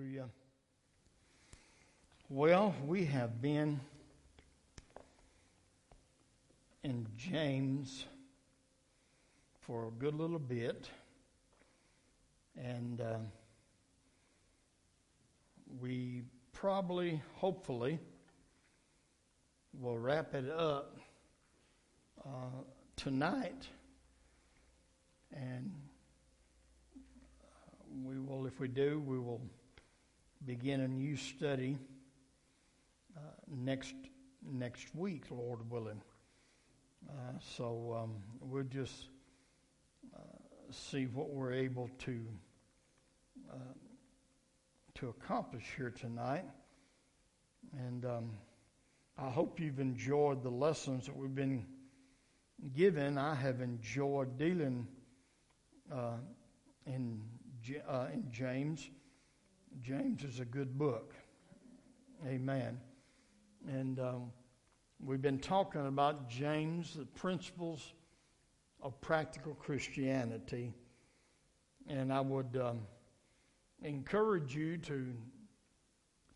Hallelujah. Well, we have been in James for a good little bit, and uh, we probably, hopefully, will wrap it up uh, tonight, and we will, if we do, we will begin a new study uh, next next week, Lord willing. Uh, so um, we'll just uh, see what we're able to uh, to accomplish here tonight, and um, I hope you've enjoyed the lessons that we've been given. I have enjoyed dealing uh, in uh, in James. James is a good book. Amen. And um, we've been talking about James, the principles of practical Christianity. And I would um, encourage you to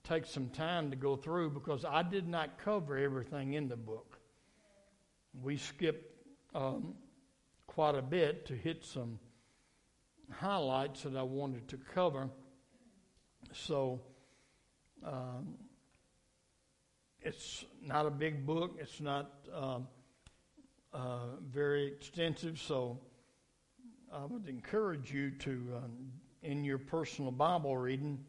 take some time to go through because I did not cover everything in the book. We skipped um, quite a bit to hit some highlights that I wanted to cover. So um, it's not a big book, it's not um, uh, very extensive. So I would encourage you to, um, in your personal Bible reading,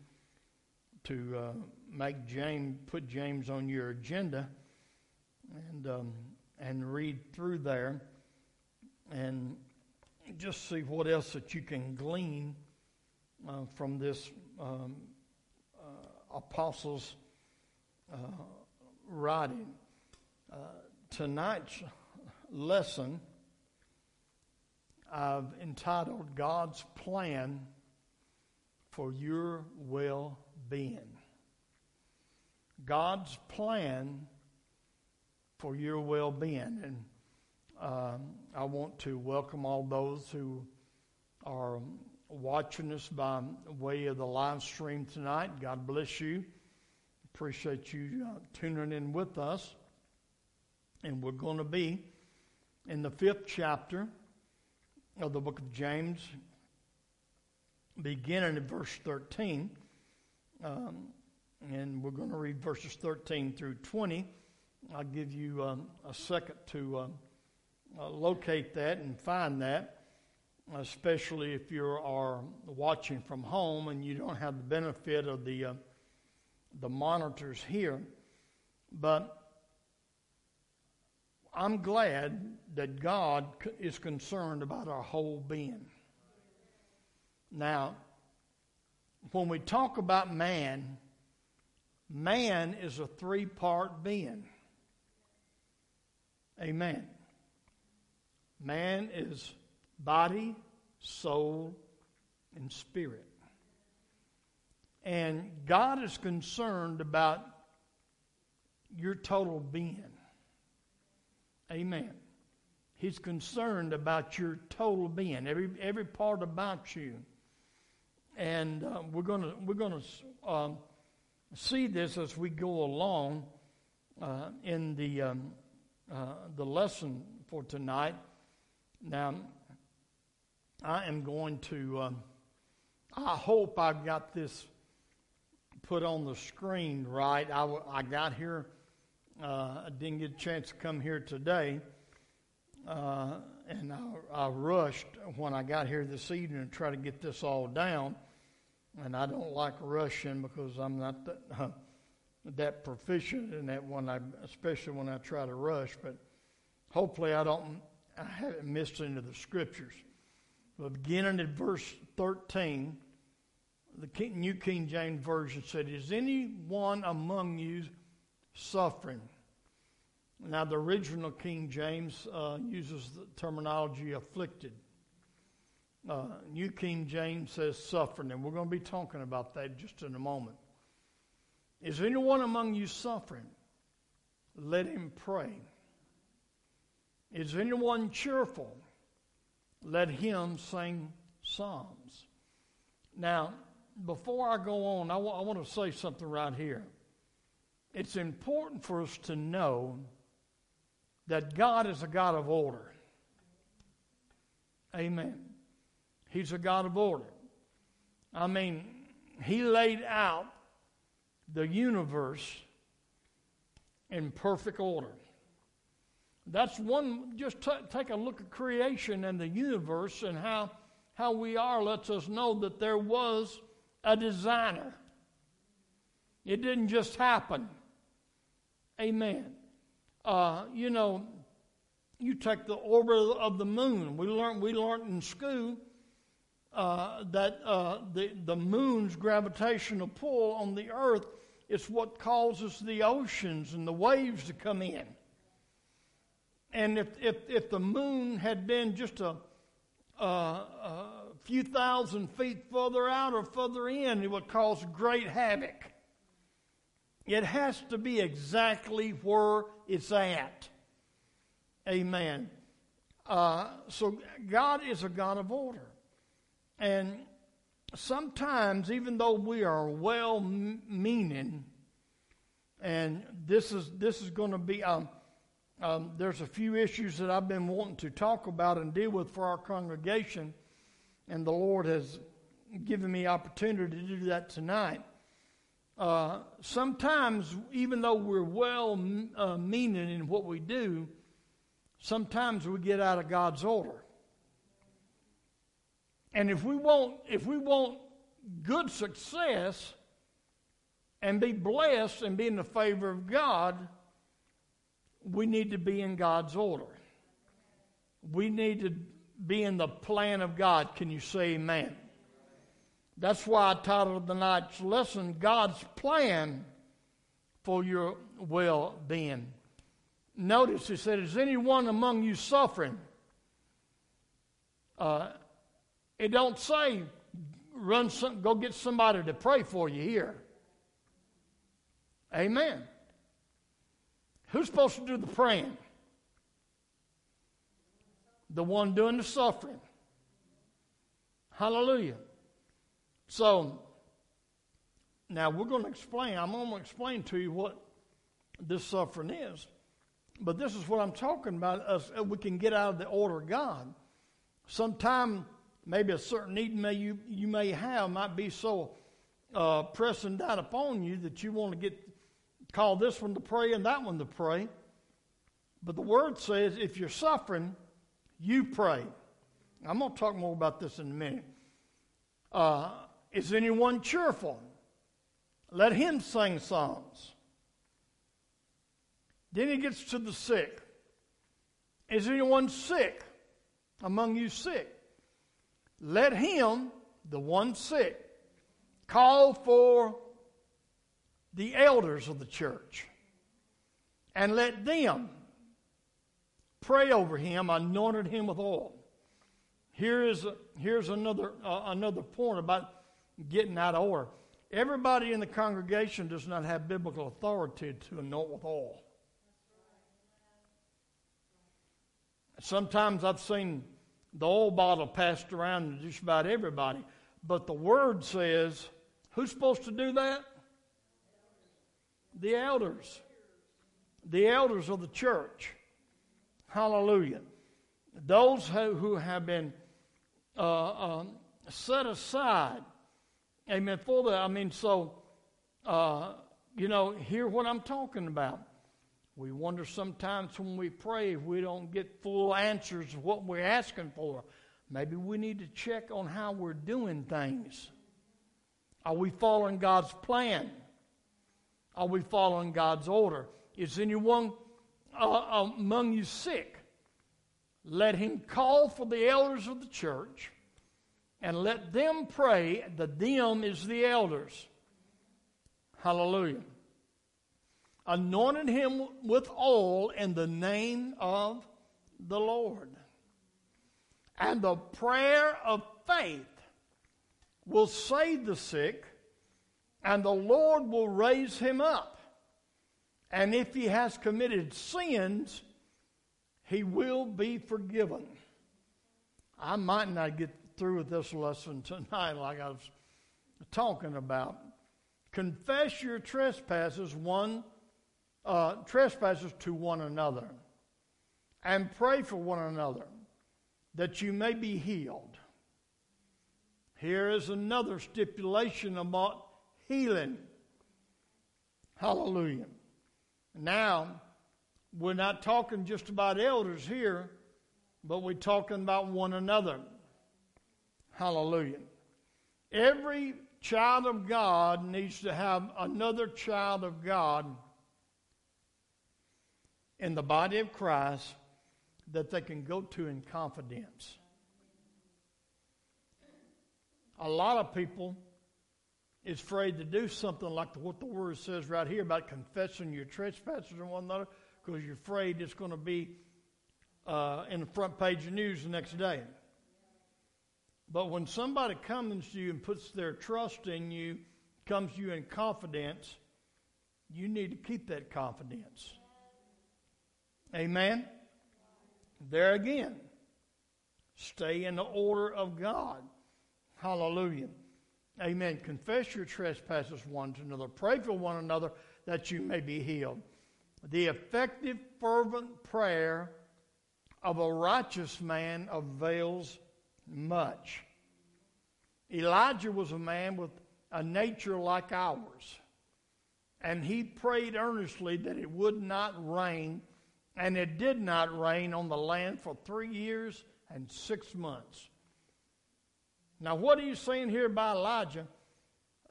to uh, make James put James on your agenda and um, and read through there and just see what else that you can glean uh, from this um, uh, apostles' uh, writing. Uh, tonight's lesson I've entitled God's Plan for Your Well Being. God's plan for your well being. And um, I want to welcome all those who are watching us by way of the live stream tonight. God bless you. Appreciate you uh, tuning in with us. And we're going to be in the fifth chapter of the book of James, beginning at verse 13. Um, and we're going to read verses 13 through 20. I'll give you um, a second to. Uh, uh, locate that and find that, especially if you are watching from home and you don't have the benefit of the uh, the monitors here. But I'm glad that God is concerned about our whole being. Now, when we talk about man, man is a three part being. Amen. Man is body, soul, and spirit. And God is concerned about your total being. Amen. He's concerned about your total being, every every part about you. And uh, we're gonna we're gonna um, see this as we go along uh, in the um, uh, the lesson for tonight. Now, I am going to, um, I hope I've got this put on the screen right. I, I got here, uh, I didn't get a chance to come here today, uh, and I, I, rushed when I got here this evening to try to get this all down. And I don't like rushing because I'm not that, uh, that proficient in that one, I, especially when I try to rush. But hopefully, I don't I haven't missed any of the scriptures. Beginning at verse 13, the New King James Version said, Is anyone among you suffering? Now, the original King James uh, uses the terminology afflicted. Uh, New King James says suffering, and we're going to be talking about that just in a moment. Is anyone among you suffering? Let him pray. Is anyone cheerful? Let him sing psalms. Now, before I go on, I, w- I want to say something right here. It's important for us to know that God is a God of order. Amen. He's a God of order. I mean, He laid out the universe in perfect order. That's one, just t- take a look at creation and the universe and how, how we are lets us know that there was a designer. It didn't just happen. Amen. Uh, you know, you take the orbit of the moon. We learned, we learned in school uh, that uh, the, the moon's gravitational pull on the earth is what causes the oceans and the waves to come in. And if, if, if the moon had been just a, a, a few thousand feet further out or further in, it would cause great havoc. It has to be exactly where it's at. Amen. Uh, so God is a God of order. And sometimes, even though we are well meaning, and this is, this is going to be, um, um, there's a few issues that I've been wanting to talk about and deal with for our congregation, and the Lord has given me opportunity to do that tonight. Uh, sometimes, even though we're well uh, meaning in what we do, sometimes we get out of God's order. And if we want, if we want good success and be blessed and be in the favor of God, we need to be in God's order. We need to be in the plan of God. Can you say amen? That's why I titled the night's lesson, God's Plan for Your Well Being. Notice he said, Is anyone among you suffering? Uh, it don't say run some, go get somebody to pray for you here. Amen. Who's supposed to do the praying? The one doing the suffering. Hallelujah. So, now we're going to explain, I'm going to explain to you what this suffering is. But this is what I'm talking about. Us, uh, we can get out of the order of God. Sometime, maybe a certain need may you, you may have might be so uh, pressing down upon you that you want to get call this one to pray and that one to pray. But the word says if you're suffering, you pray. I'm going to talk more about this in a minute. Uh, is anyone cheerful? Let him sing psalms. Then he gets to the sick. Is anyone sick among you sick? Let him, the one sick, call for the elders of the church and let them pray over him, anointed him with oil. Here is here's another uh, another point about getting out of order. Everybody in the congregation does not have biblical authority to anoint with oil. Sometimes I've seen the oil bottle passed around to just about everybody, but the word says, who's supposed to do that? The elders. The elders of the church. Hallelujah. Those who, who have been uh, um, set aside. Amen. For that, I mean, so, uh, you know, hear what I'm talking about. We wonder sometimes when we pray if we don't get full answers of what we're asking for. Maybe we need to check on how we're doing things. Are we following God's plan? Are we following God's order? Is anyone uh, among you sick? Let him call for the elders of the church and let them pray. The them is the elders. Hallelujah anointed him with oil in the name of the Lord. And the prayer of faith will save the sick, and the Lord will raise him up. And if he has committed sins, he will be forgiven. I might not get through with this lesson tonight like I was talking about. Confess your trespasses one uh, trespasses to one another, and pray for one another that you may be healed. Here is another stipulation about healing. Hallelujah. Now, we're not talking just about elders here, but we're talking about one another. Hallelujah. Every child of God needs to have another child of God in the body of Christ that they can go to in confidence. A lot of people is afraid to do something like what the word says right here about confessing your trespasses and one another because you're afraid it's going to be uh, in the front page of news the next day. But when somebody comes to you and puts their trust in you, comes to you in confidence, you need to keep that confidence. Amen? There again, stay in the order of God. Hallelujah. Amen. Confess your trespasses one to another. Pray for one another that you may be healed. The effective, fervent prayer of a righteous man avails much. Elijah was a man with a nature like ours, and he prayed earnestly that it would not rain, and it did not rain on the land for three years and six months. Now, what are you saying here by Elijah?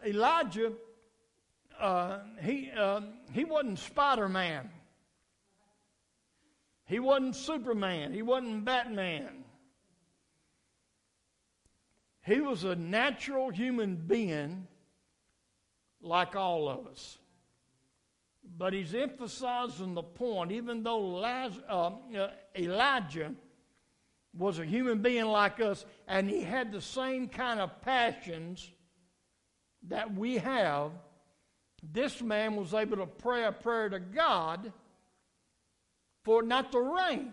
Elijah, uh, he, uh, he wasn't Spider Man. He wasn't Superman. He wasn't Batman. He was a natural human being like all of us. But he's emphasizing the point, even though uh, uh, Elijah was a human being like us, and he had the same kind of passions that we have. This man was able to pray a prayer to God for not to rain.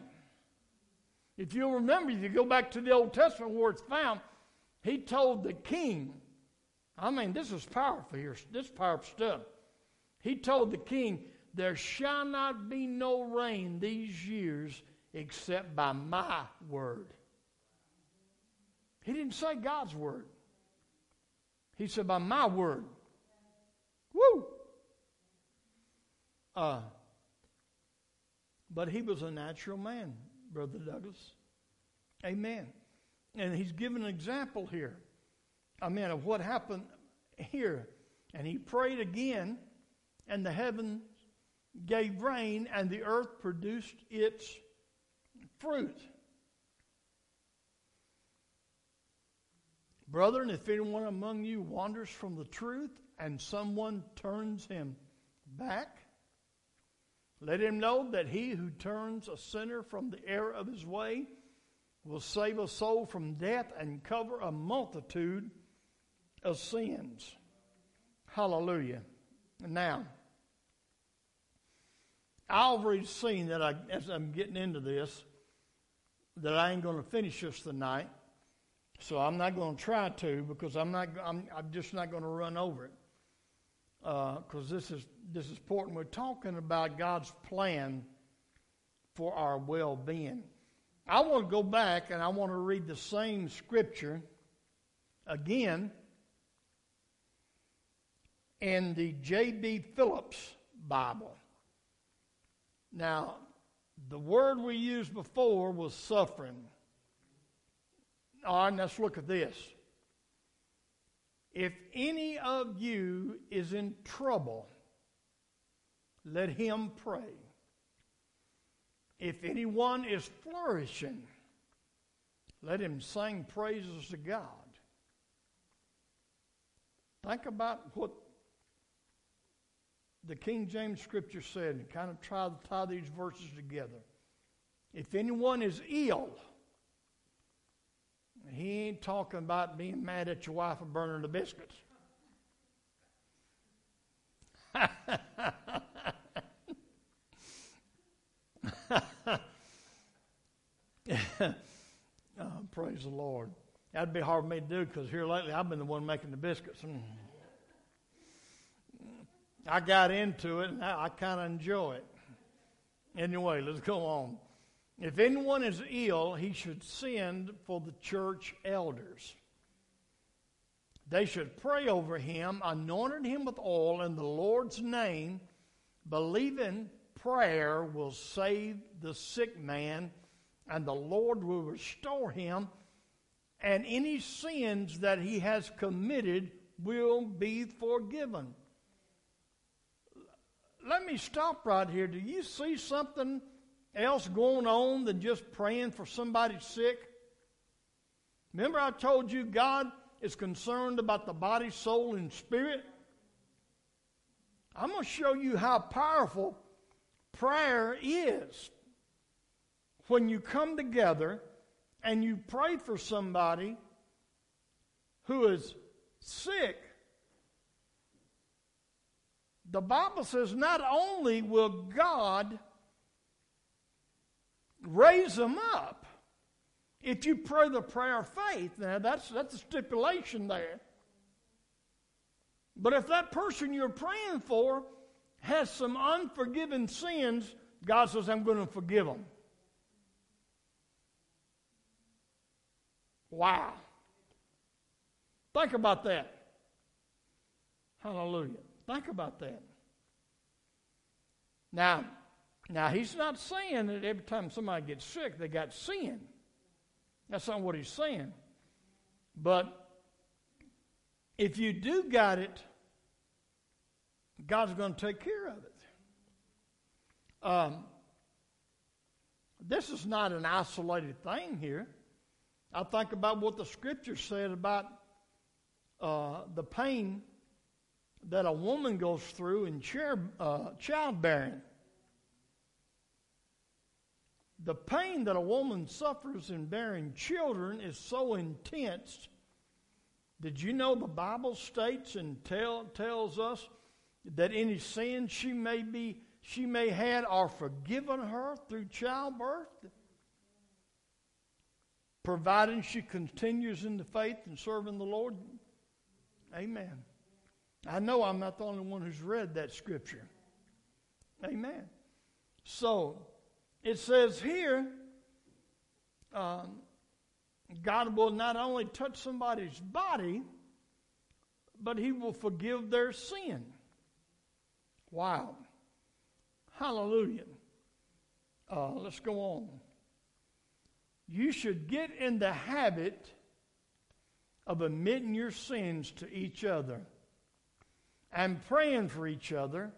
If you remember, if you go back to the Old Testament where it's found, he told the king, I mean, this is powerful here. This is powerful stuff. He told the king, There shall not be no rain these years except by my word. He didn't say God's word. He said, by my word. Woo! Uh, but he was a natural man, Brother Douglas. Amen. And he's given an example here. I mean, of what happened here. And he prayed again, and the heavens gave rain, and the earth produced its fruit. Brethren, if anyone among you wanders from the truth and someone turns him back, let him know that he who turns a sinner from the error of his way will save a soul from death and cover a multitude of sins. Hallelujah. Now, I've already seen that I, as I'm getting into this, that I ain't going to finish this tonight. So I'm not going to try to because I'm not. I'm, I'm just not going to run over it because uh, this is this is important. We're talking about God's plan for our well-being. I want to go back and I want to read the same scripture again in the J.B. Phillips Bible. Now, the word we used before was suffering. All right, let's look at this. If any of you is in trouble, let him pray. If anyone is flourishing, let him sing praises to God. Think about what the King James Scripture said and kind of try to tie these verses together. If anyone is ill, he ain't talking about being mad at your wife for burning the biscuits. oh, praise the Lord. That'd be hard for me to do because here lately I've been the one making the biscuits. Mm. I got into it and I, I kind of enjoy it. Anyway, let's go on. If anyone is ill, he should send for the church elders. They should pray over him, anointing him with oil in the Lord's name, believing prayer will save the sick man, and the Lord will restore him, and any sins that he has committed will be forgiven. Let me stop right here. Do you see something else going on than just praying for somebody sick? Remember, I told you God is concerned about the body, soul, and spirit? I'm going to show you how powerful prayer is. When you come together and you pray for somebody who is sick, the Bible says not only will God raise them up if you pray the prayer of faith. Now, that's, that's a stipulation there. But if that person you're praying for has some unforgiven sins, God says, I'm going to forgive them. Wow. Think about that. Hallelujah. Think about that. Now, now he's not saying that every time somebody gets sick, they got sin. That's not what he's saying. But if you do got it, God's going to take care of it. Um, this is not an isolated thing here. I think about what the scripture said about uh, the pain that a woman goes through in chair, uh, childbearing. The pain that a woman suffers in bearing children is so intense. Did you know the Bible states and tell, tells us that any sins she may be she may had are forgiven her through childbirth? Providing she continues in the faith and serving the Lord. Amen. I know I'm not the only one who's read that scripture. Amen. So, it says here, um, God will not only touch somebody's body, but He will forgive their sin. Wow. Hallelujah. Uh, let's go on. You should get in the habit of admitting your sins to each other and praying for each other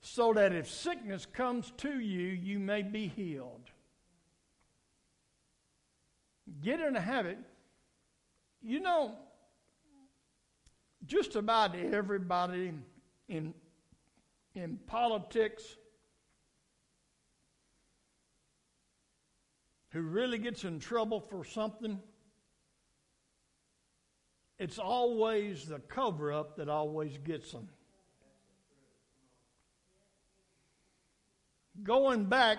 so that if sickness comes to you, you may be healed. Get in a habit. You know, just about everybody in, in politics who really gets in trouble for something, it's always the cover up that always gets them. going back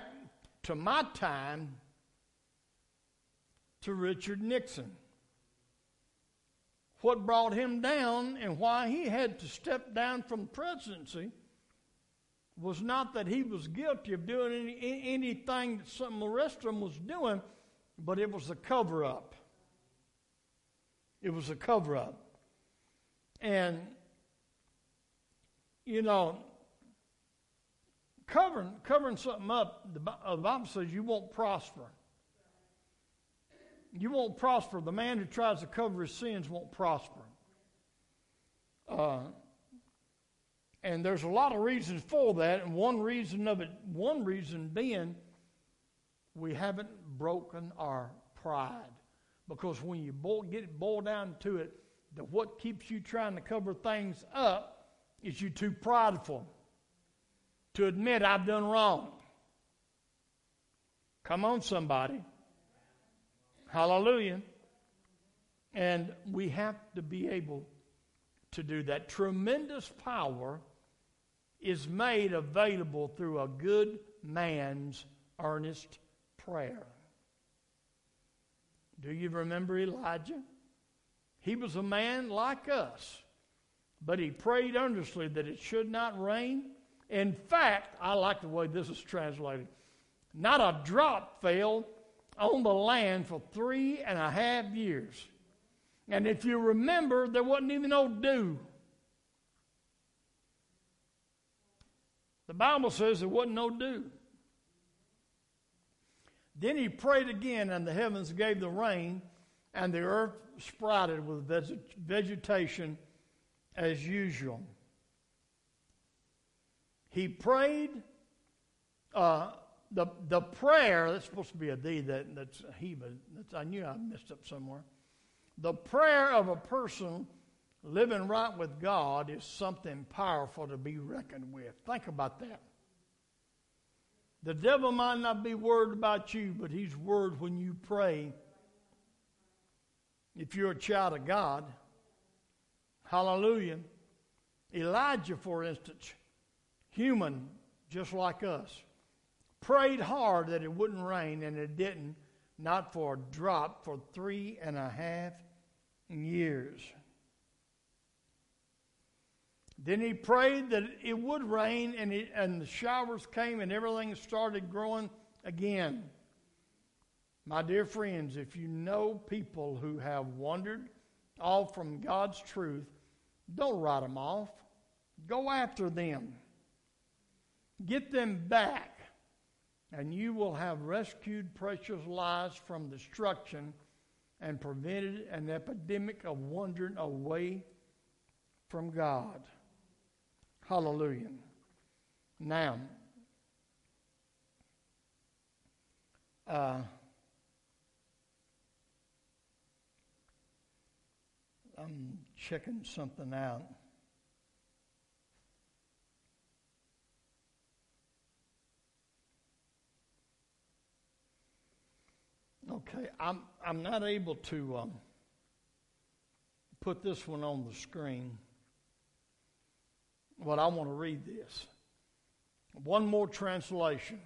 to my time to Richard Nixon. What brought him down and why he had to step down from presidency was not that he was guilty of doing any, anything that some of the rest of them was doing, but it was the cover up. It was a cover up. And, you know, covering, covering something up, the Bible says you won't prosper. You won't prosper. The man who tries to cover his sins won't prosper. Uh, and there's a lot of reasons for that, and one reason of it, one reason being, we haven't broken our pride. Because when you boil, get it boiled down to it, that what keeps you trying to cover things up is you're too prideful to admit I've done wrong. Come on, somebody. Hallelujah. And we have to be able to do that. Tremendous power is made available through a good man's earnest prayer. Do you remember Elijah? He was a man like us, but he prayed earnestly that it should not rain. In fact, I like the way this is translated. Not a drop fell on the land for three and a half years. And if you remember, there wasn't even no dew. The Bible says there wasn't no dew. Then he prayed again, and the heavens gave the rain, and the earth sprouted with vegetation as usual. He prayed. Uh, the, the prayer, that's supposed to be a D, that, that's he, but that's, I knew I messed up somewhere. The prayer of a person living right with God is something powerful to be reckoned with. Think about that. The devil might not be worried about you, but he's worried when you pray. If you're a child of God, hallelujah. Elijah, for instance, human just like us, prayed hard that it wouldn't rain, and it didn't, not for a drop, for three and a half years. Then he prayed that it would rain, and, it, and the showers came, and everything started growing again. My dear friends, if you know people who have wandered off from God's truth, don't write them off. Go after them. Get them back, and you will have rescued precious lives from destruction and prevented an epidemic of wandering away from God. Hallelujah. Now, uh, I'm checking something out. Okay, I'm I'm not able to um, put this one on the screen. But I want to read this. One more translation.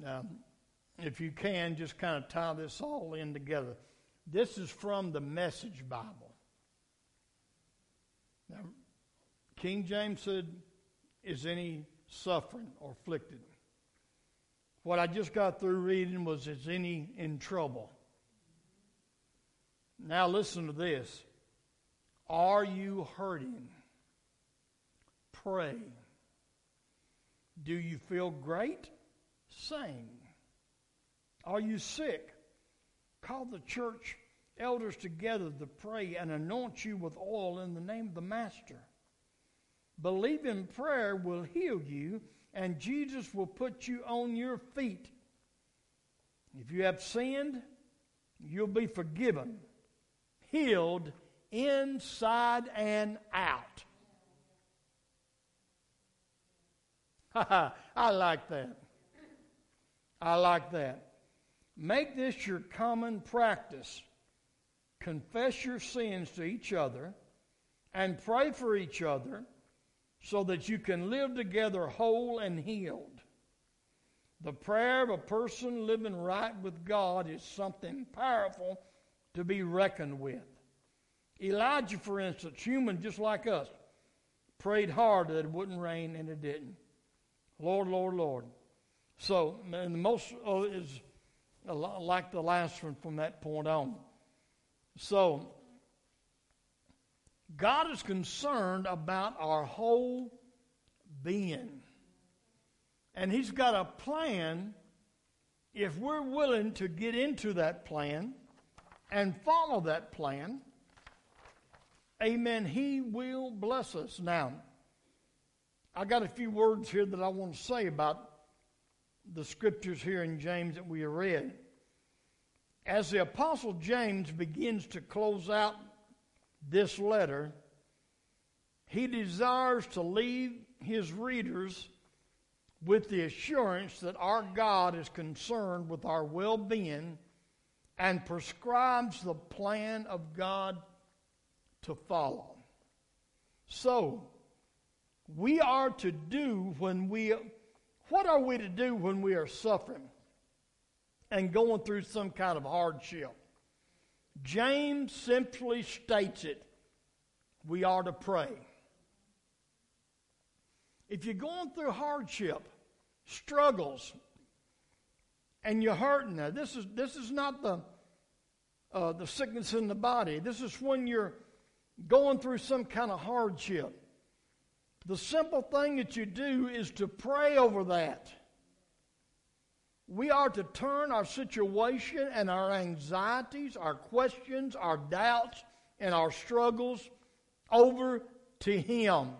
Now, if you can, just kind of tie this all in together. This is from the Message Bible. Now, King James said, Is any suffering or afflicted? What I just got through reading was, Is any in trouble? Now, listen to this. Are you hurting? Pray. Do you feel great? Sing. Are you sick? Call the church elders together to pray and anoint you with oil in the name of the Master. Believe in prayer will heal you, and Jesus will put you on your feet. If you have sinned, you'll be forgiven, healed inside and out. I like that. I like that. Make this your common practice. Confess your sins to each other and pray for each other so that you can live together whole and healed. The prayer of a person living right with God is something powerful to be reckoned with. Elijah, for instance, human just like us, prayed hard that it wouldn't rain and it didn't. Lord, Lord, Lord. So, and the most uh, is like the last one from that point on. So, God is concerned about our whole being. And He's got a plan if we're willing to get into that plan and follow that plan. Amen. He will bless us. Now, I got a few words here that I want to say about the scriptures here in James that we read. As the Apostle James begins to close out this letter, he desires to leave his readers with the assurance that our God is concerned with our well being and prescribes the plan of God to follow. So, we are to do when we, what are we to do when we are suffering? and going through some kind of hardship. James simply states it we are to pray. If you're going through hardship, struggles, and you're hurting, now this is this is not the uh, the sickness in the body. This is when you're going through some kind of hardship. The simple thing that you do is to pray over that. We are to turn our situation and our anxieties, our questions, our doubts, and our struggles over to Him.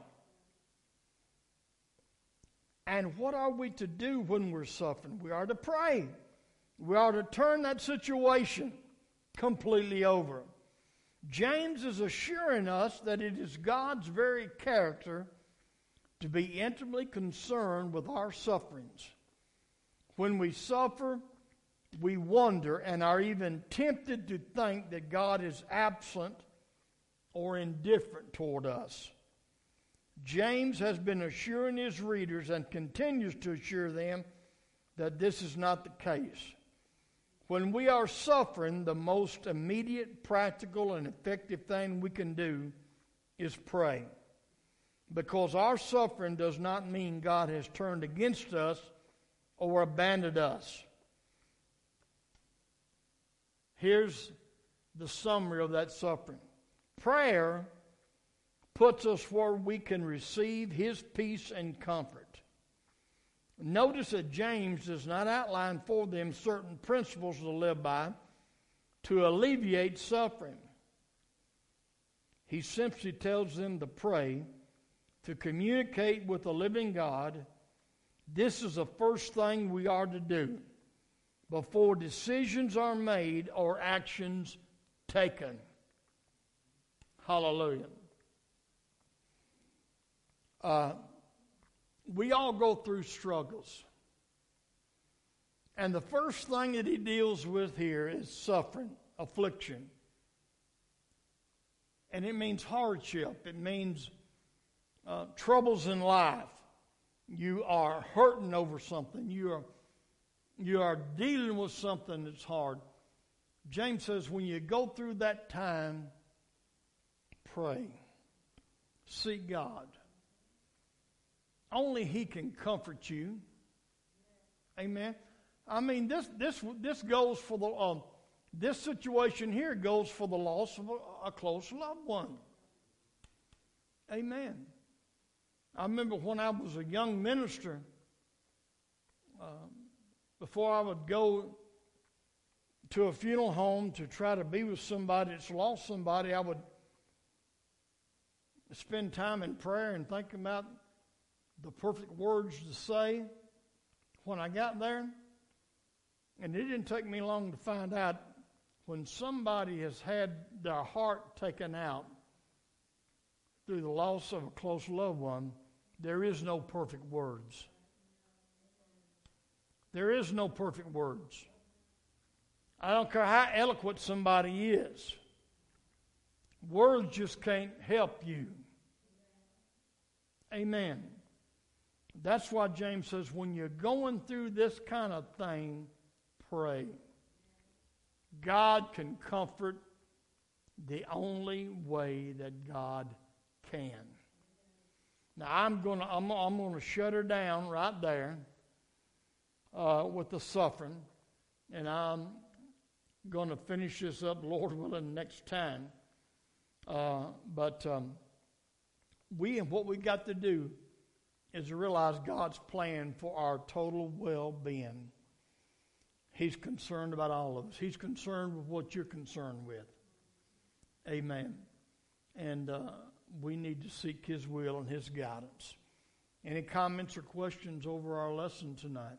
And what are we to do when we're suffering? We are to pray. We are to turn that situation completely over. James is assuring us that it is God's very character to be intimately concerned with our sufferings. When we suffer, we wonder and are even tempted to think that God is absent or indifferent toward us. James has been assuring his readers and continues to assure them that this is not the case. When we are suffering, the most immediate, practical, and effective thing we can do is pray. Because our suffering does not mean God has turned against us or abandoned us. Here's the summary of that suffering prayer puts us where we can receive His peace and comfort. Notice that James does not outline for them certain principles to live by to alleviate suffering. He simply tells them to pray, to communicate with the living God. This is the first thing we are to do before decisions are made or actions taken. Hallelujah. Uh, we all go through struggles. And the first thing that he deals with here is suffering, affliction. And it means hardship, it means uh, troubles in life. You are hurting over something, you are, you are dealing with something that's hard. James says, when you go through that time, pray, seek God. Only He can comfort you. Amen. I mean, this this this goes for the um, this situation here goes for the loss of a, a close loved one. Amen. I remember when I was a young minister, uh, before I would go to a funeral home to try to be with somebody that's lost somebody, I would spend time in prayer and think about the perfect words to say when I got there. And it didn't take me long to find out when somebody has had their heart taken out through the loss of a close loved one, there is no perfect words. There is no perfect words. I don't care how eloquent somebody is. Words just can't help you. Amen. That's why James says when you're going through this kind of thing, pray. God can comfort the only way that God can. Now I'm gonna I'm, I'm gonna shut her down right there uh, with the suffering, and I'm gonna finish this up, Lord willing, next time. Uh, but um, we and what we got to do is to realize God's plan for our total well being. He's concerned about all of us. He's concerned with what you're concerned with. Amen. And uh, we need to seek His will and His guidance. Any comments or questions over our lesson tonight?